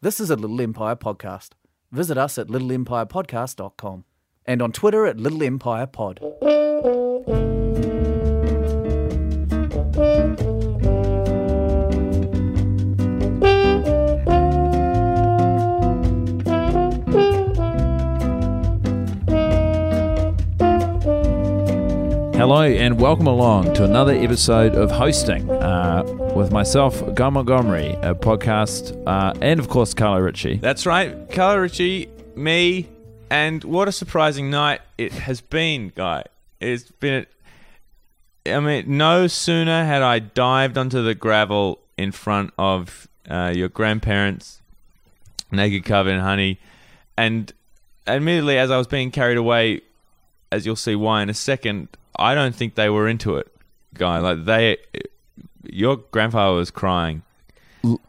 This is a Little Empire podcast. Visit us at littleempirepodcast.com and on Twitter at Little Empire Pod. Hello and welcome along to another episode of hosting uh, with myself, Guy Montgomery, a podcast, uh, and of course Carlo Ritchie. That's right, Carlo Ritchie, me, and what a surprising night it has been, guy. It's been. I mean, no sooner had I dived onto the gravel in front of uh, your grandparents, naked covered in honey, and admittedly, as I was being carried away, as you'll see why in a second, I don't think they were into it, guy. Like they, your grandfather was crying.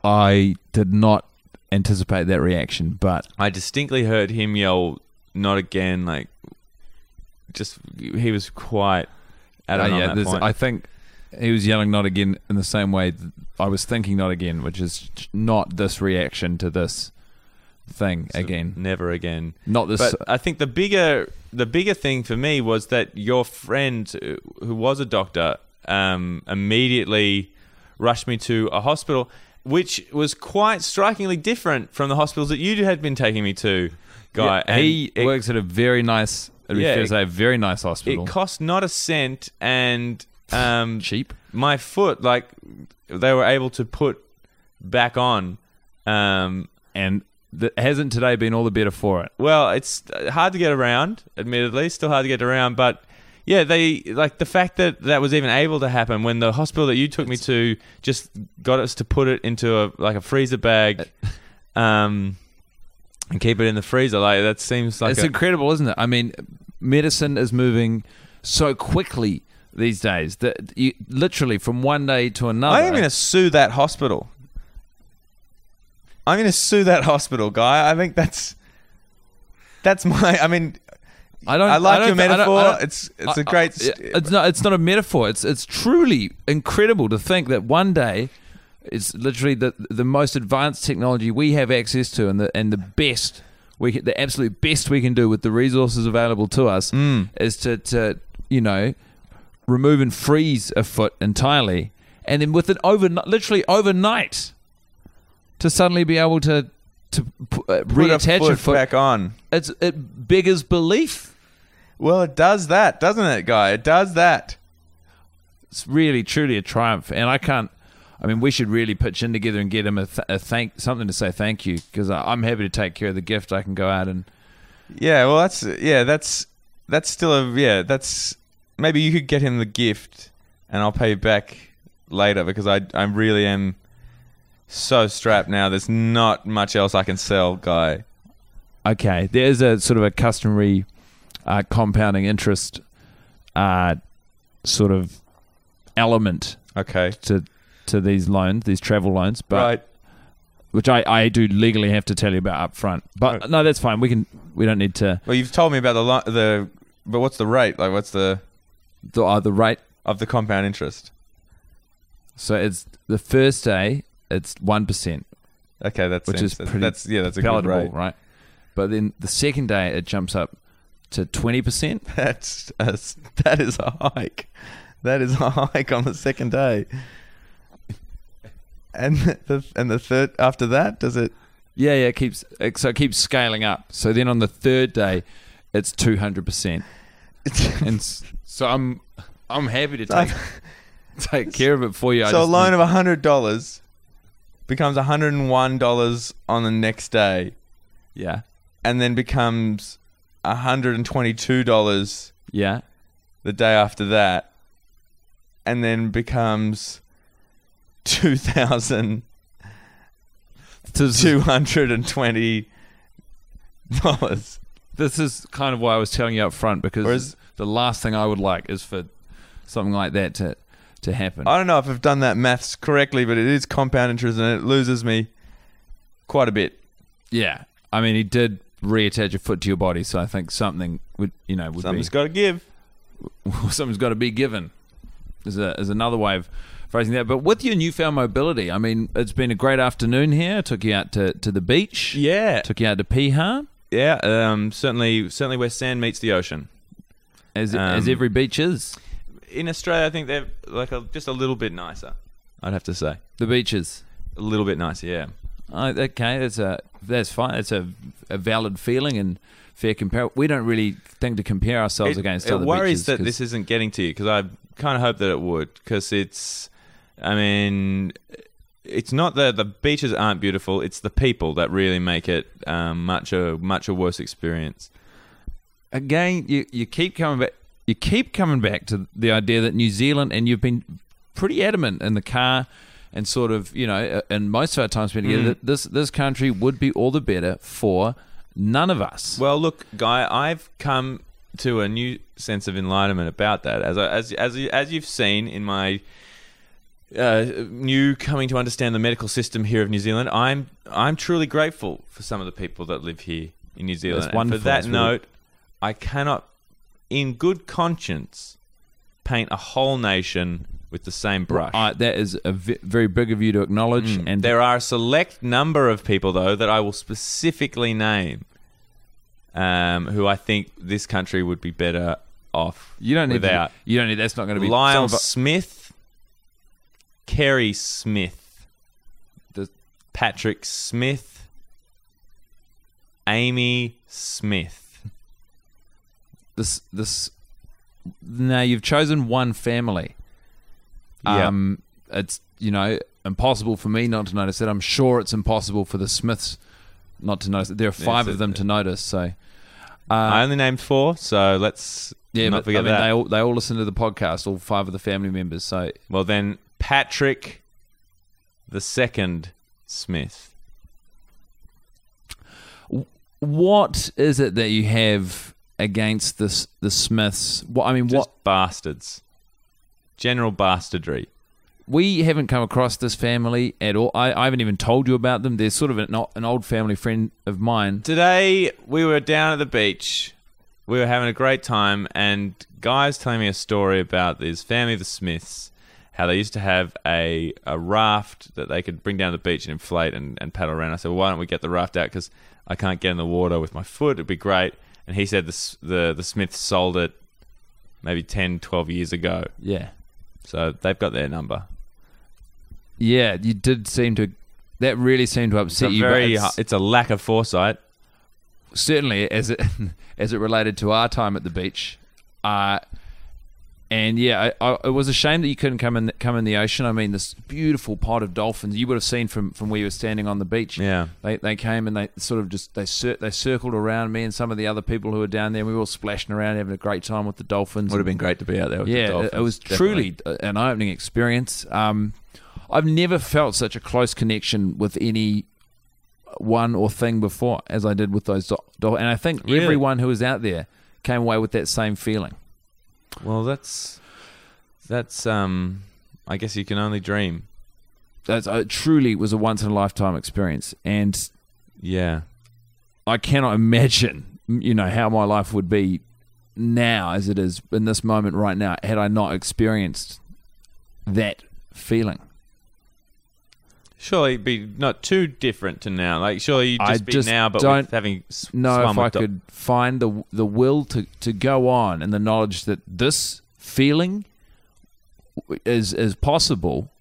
I did not anticipate that reaction, but I distinctly heard him yell, "Not again!" Like, just he was quite uh, yeah, on that point. I think he was yelling "not again" in the same way I was thinking "not again," which is not this reaction to this thing again. Never again. Not this. But I think the bigger the bigger thing for me was that your friend, uh, who was a doctor, um, immediately rushed me to a hospital, which was quite strikingly different from the hospitals that you had been taking me to, guy. Yeah, And he it, works at a very nice, Yeah, it- say, a very nice hospital. It cost not a cent, and um, Cheap. my foot, like they were able to put back on. Um, and th- hasn't today been all the better for it? Well, it's hard to get around, admittedly, still hard to get around, but yeah, they like the fact that that was even able to happen when the hospital that you took me to just got us to put it into a like a freezer bag, um, and keep it in the freezer. Like that seems like it's a, incredible, isn't it? I mean, medicine is moving so quickly these days that you literally from one day to another. I'm going to sue that hospital. I'm going to sue that hospital, guy. I think that's that's my. I mean, I don't. I like don't your thi- I don't- I metaphor. don't- It's it's I- a great. I- it's not. It's not a metaphor. It's it's truly incredible to think that one day, it's literally the the most advanced technology we have access to, and the and the best we can, the absolute best we can do with the resources available to us Mm. is to to you know remove and freeze a foot entirely, and then with an overnight, literally overnight, to suddenly be able to to uh, put a reattach foot a foot. back on. It's it beggars belief. Well, it does that, doesn't it, guy? It does that. it's really truly a triumph and i can't i mean we should really pitch in together and get him a, th- a thank something to say thank you because i'm happy to take care of the gift i can go out and Yeah, well, that's yeah, that's that's still a yeah, that's maybe you could get him the gift, and I'll pay you back later because I I really am so strapped now. There's not much else I can sell, guy. okay there's a sort of a customary uh, compounding interest uh, sort of element Okay, to to these loans these travel loans but right. which I, I do legally have to tell you about up front but Right. no that's fine we can we don't need to Well, you've told me about the lo- the, but what's the rate? Like, what's the the, uh, the rate of the compound interest? so it's the first day it's 1% Okay, that's Which is pretty that's yeah, that's a good rate. right? But then the second day it jumps up to twenty percent. That's a, that is a hike. That is a hike on the second day. And the and the third after that does it? Yeah, yeah, it keeps it, so it keeps scaling up. So then on the third day, it's two hundred percent, and so I'm I'm happy to take take care of it for you. I so a loan of hundred dollars becomes hundred and one dollars on the next day, yeah, and then becomes hundred and twenty two dollars yeah, the day after that, and then becomes two thousand is two hundred and twenty dollars. this is kind of why I was telling you up front because the last thing I would like is for something like that to to happen. I don't know if I've done that maths correctly, but it is compound interest, and it loses me quite a bit. yeah, I mean, he did reattach a foot to your body, so I think something would you know would Something's got to give. something's got to be given. Is a is another way of phrasing that. But with your newfound mobility, I mean, it's been a great afternoon here. Took you out to, to the beach. Yeah, Took you out to Piha, yeah. Um, certainly, certainly where sand meets the ocean. as Um, as every beach is. In Australia, I think they're like a, just a little bit nicer. I'd have to say The beaches. a little bit nicer. Yeah. Oh, okay, that's a that's fine. It's a, a valid feeling and fair compare. We don't really think to compare ourselves it, against it other worries that 'cause- this isn't getting to you because I kind of hope that it would because it's I mean it's not that the beaches aren't beautiful it's the people that really make it um, much a much a worse experience again, you, you keep coming back. You keep coming back to the idea that New Zealand, and you've been pretty adamant in the car, and sort of you know, and most of our time spent together, Mm. this this country would be all the better for none of us. well look guy I've come to a new sense of enlightenment about that as I, as as as you've seen in my uh, new coming to understand the medical system here of New Zealand I'm I'm truly grateful for some of the people that live here in New Zealand and wonderful. for that really- note I cannot in good conscience paint a whole nation with the same brush. Uh, that is a very big of you to acknowledge, Mm. and there are a select number of people, though, that I will specifically name um, who I think this country would be better off you don't need without. To, you don't need. That's not going to be Lyle of- Smith, Kerry Smith, The- Patrick Smith, Amy Smith. this this now you've chosen one family Yeah. um it's you know impossible for me not to notice it i'm sure it's impossible for the smiths not to notice it there are five Yes, of them it- to notice so I uh, only named four, so let's yeah not but, forget I mean, that. they all they all listen to the podcast all five of the family members so Well, then Patrick the second Smith. what is it that you have against this the smiths what i mean Just what bastards. General bastardry. we haven't come across this family at all I, I haven't even told you about them they're sort of an, an old family friend of mine Today we were down at the beach. We were having a great time, and guys telling me a story about this family, the Smiths, how they used to have a, a raft that they could bring down to the beach and inflate and, and paddle around. I said, well, why don't we get the raft out? Because I can't get in the water with my foot. It'd be great. And he said the, the, the Smiths sold it maybe 10, 12 years ago. yeah So they've got their number. Yeah, you did seem to. That really seemed to upset you. but very, it's- it's a lack of foresight. certainly as it as it related to our time at the beach. Uh, and yeah, I, I, it was a shame that you couldn't come in come in the ocean. I mean, this beautiful pod of dolphins you would have seen from, from where you were standing on the beach. Yeah. they they came and they sort of just they cir- they circled around me and some of the other people who were down there. and We were all splashing around, having a great time with the dolphins. Would have been great to be out there with the yeah, it- Dolphins. it was definitely. truly an eye-opening experience. Um, I've never felt such a close connection with any one or thing before as I did with those do- and I think Really? everyone who was out there came away with that same feeling. Well, that's that's um. I guess you can only dream. That's, uh, truly was a once in a lifetime experience, and Yeah. I cannot imagine, you know, how my life would be now as it is in this moment right now had I not experienced that feeling. Surely it'd be not too different to now. Like surely you'd I just be just now, but don't with having s- know if I do- could find the the will to, to go on and the knowledge that this feeling is is possible,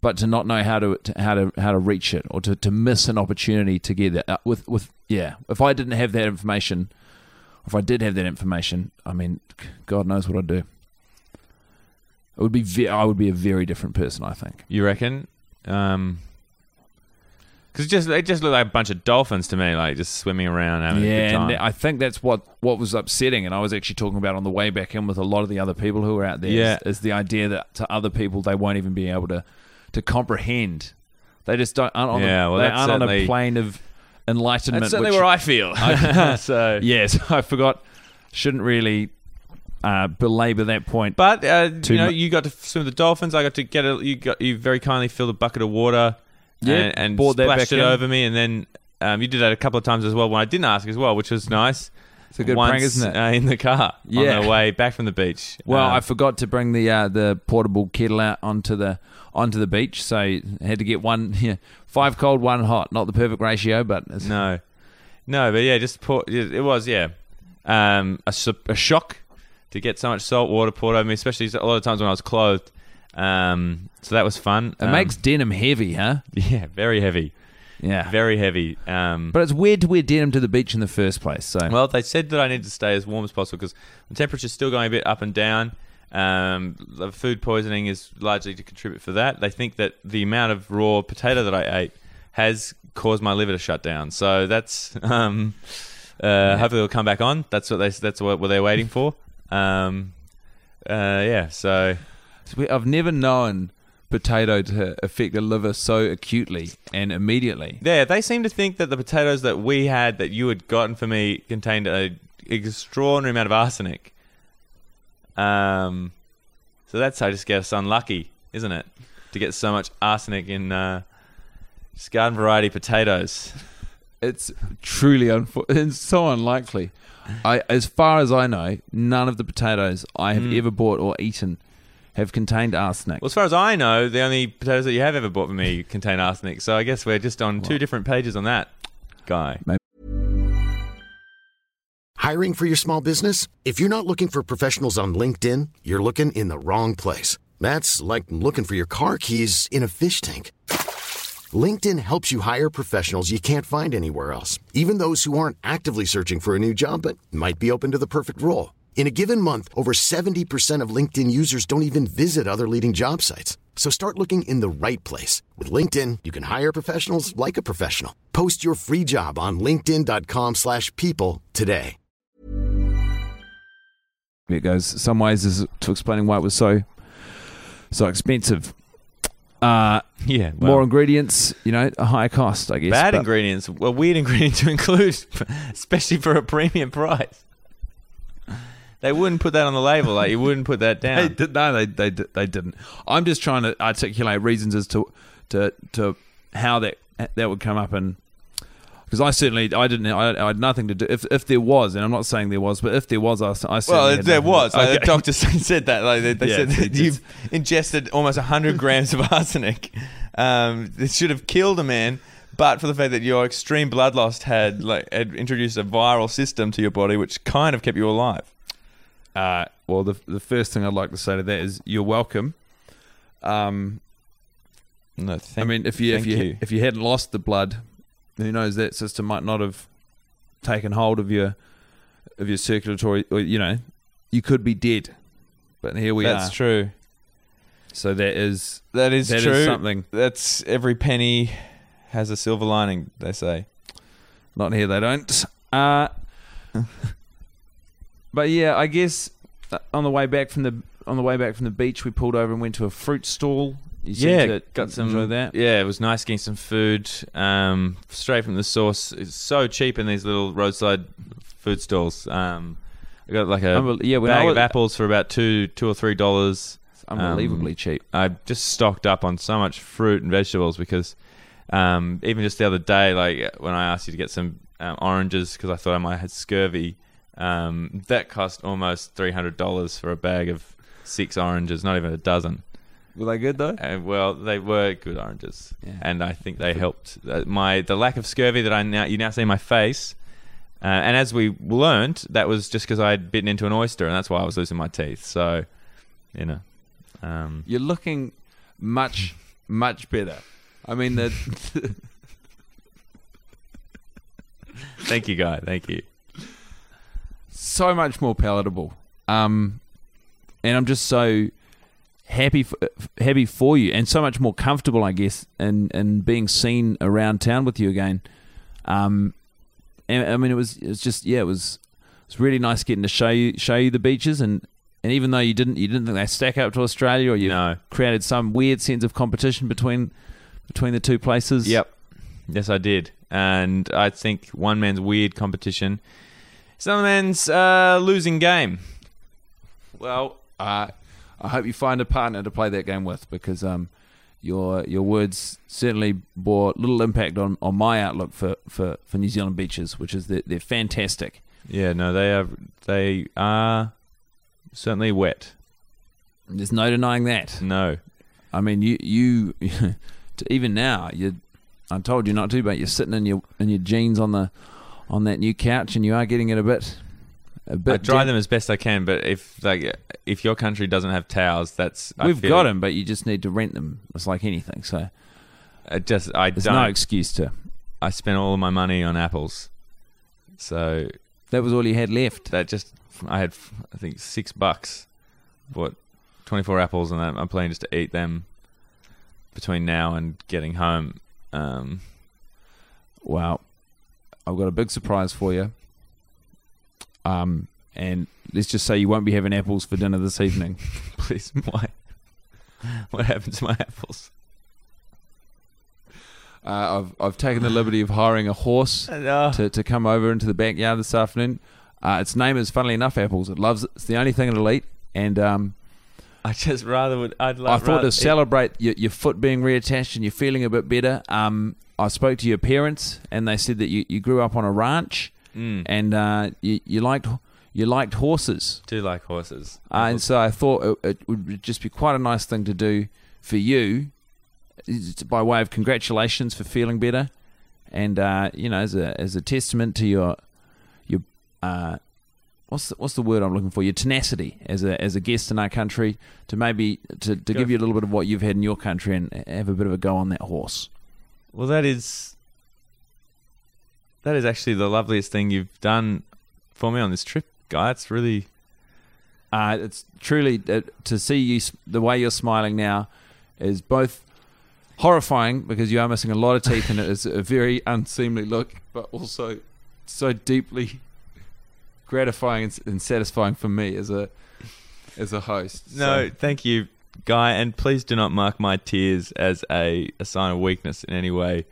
but to not know how to, to how to how to reach it or to, to miss an opportunity to get that uh, with with yeah. If I didn't have that information, if I did have that information, I mean, God knows what I'd do. It would be ve- I would be a very different person. I think. You reckon? Um 'cause because just they just look like a bunch of dolphins to me, like just swimming around having a good Yeah, time. and I think that's what what was upsetting, and I was actually talking about on the way back in with a lot of the other people who were out there. Yeah. is, is the idea that to other people they won't even be able to to comprehend They just don't aren't on, Yeah, the, well, they aren't on a plane of enlightenment. That's certainly which- where I feel. so, yes, I forgot. Shouldn't really uh, belabor that point. but uh, you know, mu- you got to swim with the dolphins. I got to get a. You got you very kindly filled a bucket of water. Yeah, and, and brought that splashed back it in. over me, and then um, you did that a couple of times as well when I didn't ask as well, which was nice. It's a good Once, prank, isn't it? Uh, in the car Yeah. on the way back from the beach. Well, Um, I forgot to bring the uh, the portable kettle out onto the onto the beach, so I had to get one yeah, five cold, one hot. Not the perfect ratio, but it's, No, no, but yeah, just pour, it it was yeah, um, a, a shock to get so much salt water poured over me, especially a lot of times when I was clothed. Um, so that was fun. it Um, makes denim heavy, huh? yeah, very heavy, Yeah, very heavy. Um, but it's weird to wear denim to the beach in the first place. So well, they said that I need to stay as warm as possible because the temperature's still going a bit up and down. Um, the food poisoning is largely to contribute for that. They think that the amount of raw potato that I ate has caused my liver to shut down. So that's um, uh, hopefully it'll come back on. That's what they that's what, what they're waiting for. Um, uh, yeah. So I've never known potato to affect the liver so acutely and immediately. yeah, they seem to think that the potatoes that we had that you had gotten for me contained a extraordinary amount of arsenic. Um, so that's I just guess unlucky, isn't it, to get so much arsenic in uh, just garden variety potatoes. It's truly unfo- it's so unlikely. I, as far as I know, none of the potatoes I have hmm. ever bought or eaten have contained arsenic. Well, as far as I know, the only potatoes that you have ever bought for me contain arsenic. So I guess we're just on two different pages on that guy. Hiring for your small business? If you're not looking for professionals on LinkedIn, you're looking in the wrong place. That's like looking for your car keys in a fish tank. LinkedIn helps you hire professionals you can't find anywhere else, even those who aren't actively searching for a new job but might be open to the perfect role. In a given month, over 70% of LinkedIn users don't even visit other leading job sites. So start looking in the right place. With LinkedIn, you can hire professionals like a professional. Post your free job on linkedin.com slash people today. it goes some ways to explaining why it was so so expensive. Uh, Yeah, more ingredients, you know, a higher cost, I guess. bad but- ingredients, well, weird ingredient to include, especially for a premium price. They wouldn't put that on the label. Like you wouldn't put that They down. did, no, they, they they didn't. I'm just trying to articulate reasons as to to to how that that would come up and because I certainly I didn't I, I had nothing to do if if there was and I'm not saying there was but if there was I, I certainly Well, there was. Like, Okay. The doctor said that. Like they, they Yeah, said that you've ingested almost 100 grams of arsenic. Um, this should have killed a man, but for the fact that your extreme blood loss had like had introduced a viral system to your body, which kind of kept you alive. Uh, well, the the first thing I'd like to say to that is you're welcome. Um, No, I mean, if you if thank you, if you hadn't lost the blood, who knows that system might not have taken hold of your of your circulatory, or you know, you could be dead. But here we are. that's true. So that is That is that is true. something. That's every penny has a silver lining. They say. Not here, they don't. Uh, but yeah, I guess uh, on the way back from the on the way back from the beach, we pulled over and went to a fruit stall. Yeah, got some. enjoy that. Yeah, it was nice getting some food um, straight from the source. It's so cheap in these little roadside food stalls. Um, I got like a Unbel- yeah, when I bag was- of apples for about two, two or three dollars. Unbelievably Um, cheap. I just stocked up on so much fruit and vegetables because um, even just the other day, like when I asked you to get some um, oranges because I thought I might have scurvy, um, that cost almost three hundred dollars for a bag of six oranges, not even a dozen. Were they good though? Uh, well, they were good oranges, Yeah. and I think they helped uh, my the lack of scurvy that I now you now see my face. Uh, and as we learned, that was just because I had bitten into an oyster, and that's why I was losing my teeth. So, you know, um, You're looking much, much better. I mean, the, thank you, guy. Thank you. so much more palatable. Um, and I'm just so happy for, happy for you, and so much more comfortable, I guess, in in being seen around town with you again. Um, and, I mean, it was it was just yeah, it was it was really nice getting to show you show you the beaches, and and even though you didn't you didn't think they stack up to Australia, or you No. created some weird sense of competition between between the two places. Yep. Yes, I did. And I think one man's weird competition another man's uh, losing game. Well, uh, I hope you find a partner to play that game with because um, your your words certainly bore little impact on, on my outlook for, for, for New Zealand beaches, which is that they're fantastic. Yeah, no, they are they are certainly wet. There's no denying that. No. I mean, you you even now you. I told you not to, but you're sitting in your in your jeans on the on that new couch, and you are getting it a bit. A bit I dry damp. them as best I can, but if like if your country doesn't have towels, that's I We've feel got them, but you just need to rent them. It's like anything. So I just I there's don't. no excuse to. I spent all of my money on apples, so That was all you had left. that just I had I think six bucks, bought twenty four apples, and I'm planning just to eat them between now and getting home. Um, Well, I've got a big surprise for you. Um, and let's just say you won't be having apples for dinner this evening. please, why? What happened to my apples? Uh, I've I've taken the liberty of hiring a horse No. to, to come over into the backyard this afternoon. Uh, its name is, funnily enough, Apples. It loves it. It's the only thing it'll eat. And um, I just rather would. I'd like. I thought to celebrate your, your foot being reattached and you're feeling a bit better. Um, I spoke to your parents and they said that you, you grew up on a ranch Mm, and uh, you, you liked you liked horses. do like horses. Uh, and so I thought it, it would just be quite a nice thing to do for you, by way of congratulations for feeling better, and uh, you know, as a as a testament to your your uh, what's the, what's the word I'm looking for? Your tenacity as a as a guest in our country to maybe to, to Go give you a little bit of what you've had in your country and have a bit of a go on that horse. Well, that is that is actually the loveliest thing you've done for me on this trip, guy. It's really Uh, it's truly uh, to see you the way you're smiling now is both horrifying because you are missing a lot of teeth and it is a very unseemly look, but also so deeply gratifying and, and satisfying for me as a as a host. no. So, Thank you, guy, and please do not mark my tears as a, a sign of weakness in any way.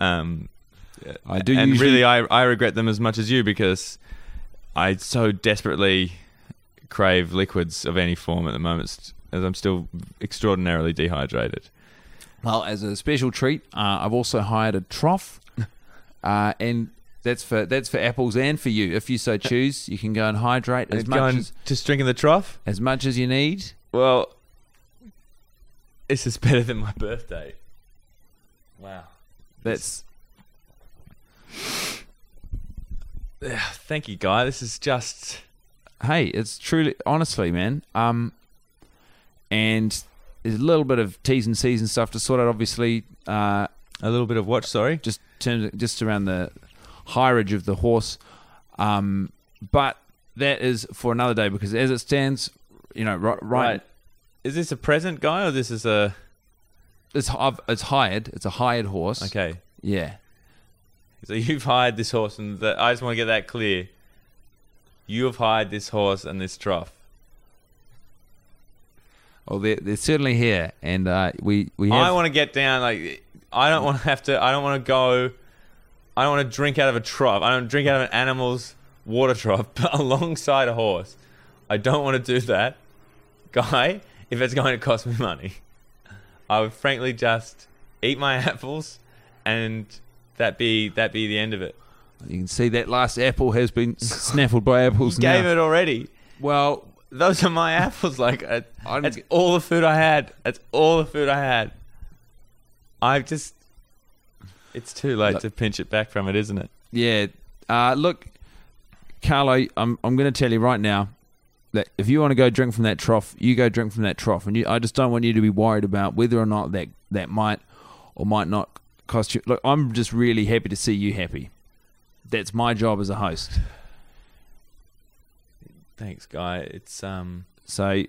Um, I do and usually- really, I I regret them as much as you because I so desperately crave liquids of any form at the moment, as I'm still extraordinarily dehydrated. well, as a special treat, uh, I've also hired a trough, uh, and that's for that's for apples and for you. If you so choose, you can go and hydrate as And much going as just drinking the trough. as much as you need. Well, this is better than my birthday. Wow. That's Thank you, guy. This is just. hey, it's truly, honestly, man. Um, and there's a little bit of T's and C's and stuff to sort out. Obviously, uh, A little bit of what? Sorry. just terms just around the hireage of the horse. Um, but that is for another day because as it stands, you know, right, right, Is this a present, guy, or this is a? it's I've, it's hired. It's a hired horse. Okay. Yeah. So you've hired this horse, and the, I just want to get that clear. You have hired this horse and this trough. Well, they're, they're certainly here, and uh, we we have. I want to get down. Like I don't want to have to. I don't want to go. I don't want to drink out of a trough. I don't drink out of an animal's water trough but alongside a horse. I don't want to do that, guy. If it's going to cost me money, I would frankly just eat my apples, and that be that be the end of it. you can see that last apple has been snaffled by apples now. Gave it already. Well, Those are my apples. Like uh, that's all the food I had. That's all the food I had. I just. It's too late Look- to pinch it back from it, isn't it? Yeah. Uh, look, Carlo, I'm I'm going to tell you right now that if you want to go drink from that trough, you go drink from that trough, and you, I just don't want you to be worried about whether or not that that might or might not cost you. Look, I'm just really happy to see you happy. That's my job as a host. Thanks, guy. It's um. So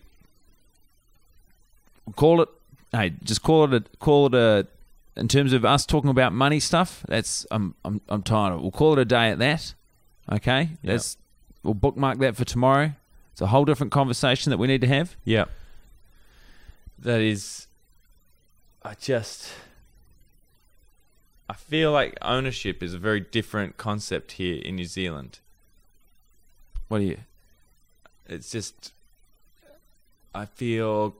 call it. Hey, just call it a call it a. In terms of us talking about money stuff, that's I'm I'm I'm tired of. it. We'll call it a day at that. Okay, that's we'll bookmark that for tomorrow. It's a whole different conversation that we need to have. Yeah. That is. I just. I feel like ownership is a very different concept here in New Zealand. What do you? It's just, I feel.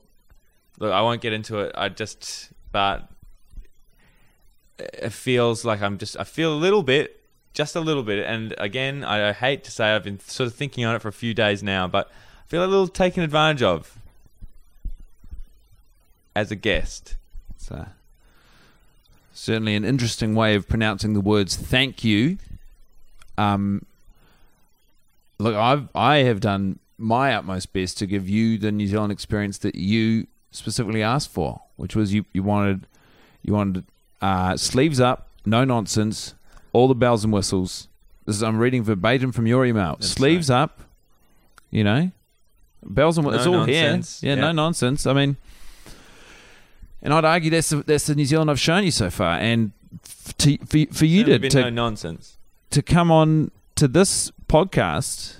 Look, I won't get into it. I just, but it feels like I'm just. I feel a little bit, just a little bit. And again, I, I hate to say I've been sort of thinking on it for a few days now, but I feel a little taken advantage of as a guest. Uh, certainly an interesting way of pronouncing the words "thank you." Um, look, I've I have done my utmost best to give you the New Zealand experience that you specifically asked for, which was you you wanted you wanted uh, sleeves up, no nonsense, all the bells and whistles. This is I'm reading verbatim from your email. That's sleeves up, you know, bells and whistles. No it's all nonsense. here. Yeah, no nonsense. I mean, and I'd argue that's the, that's the New Zealand I've shown you so far, and to, for for you to to, no nonsense. to come on to this podcast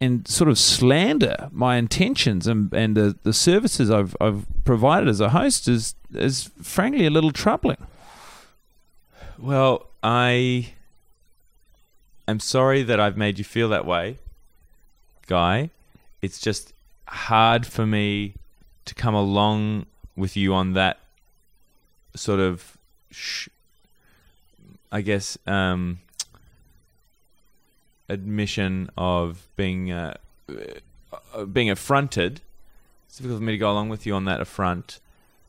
and sort of slander my intentions and, and the, the services I've, I've provided as a host is is frankly a little troubling. Well, I am sorry that I've made you feel that way, Guy. It's just hard for me to come along with you on that sort of, sh- I guess, um, admission of being uh, uh, being affronted. It's difficult for me to go along with you on that affront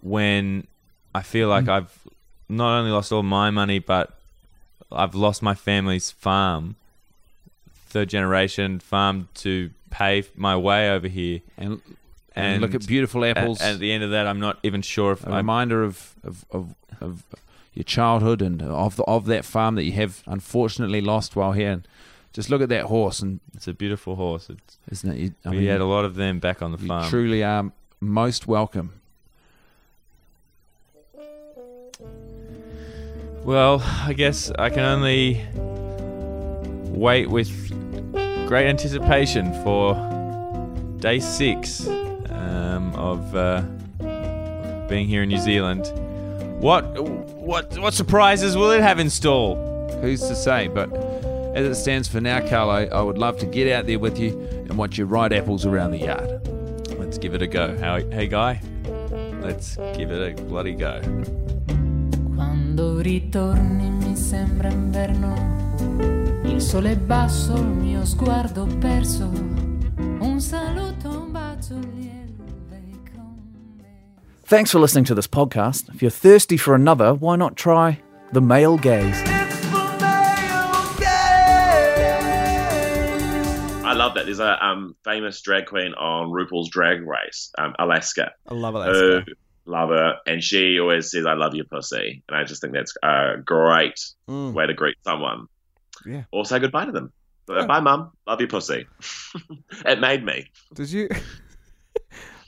when I feel like I've not only lost all my money, but I've lost my family's farm, third generation farm to pay my way over here. And, and, look at beautiful And apples. at the end of that, I'm not even sure if a I. reminder of, of, of, of your childhood and of the, of that farm that you have unfortunately lost while here. And just look at that horse, and It's a beautiful horse. It's, isn't it? You, I we mean, had a lot of them back on the you farm. truly are most welcome. Well, I guess I can only wait with great anticipation for day six um, of uh, being here in New Zealand. What what what surprises will it have in store? Who's to say? But as it stands for now, Carlo, I would love to get out there with you and watch you ride apples around the yard. Let's give it a go. How, hey, guy, let's give it a bloody go. Quando ritorni mi sembra inverno, il sole è basso, il mio sguardo perso, un saluto, Thanks for listening to this podcast. If you're thirsty for another, why not try The Male Gayz? I love that. There's a um, famous drag queen on RuPaul's Drag Race, um, Alaska. I love it. Who love her, and she always says, "I love your pussy," and I just think that's a great Mm. way to greet someone. Yeah. Or say goodbye to them. Yeah. Bye, mum. Love your pussy. it made me. Did you?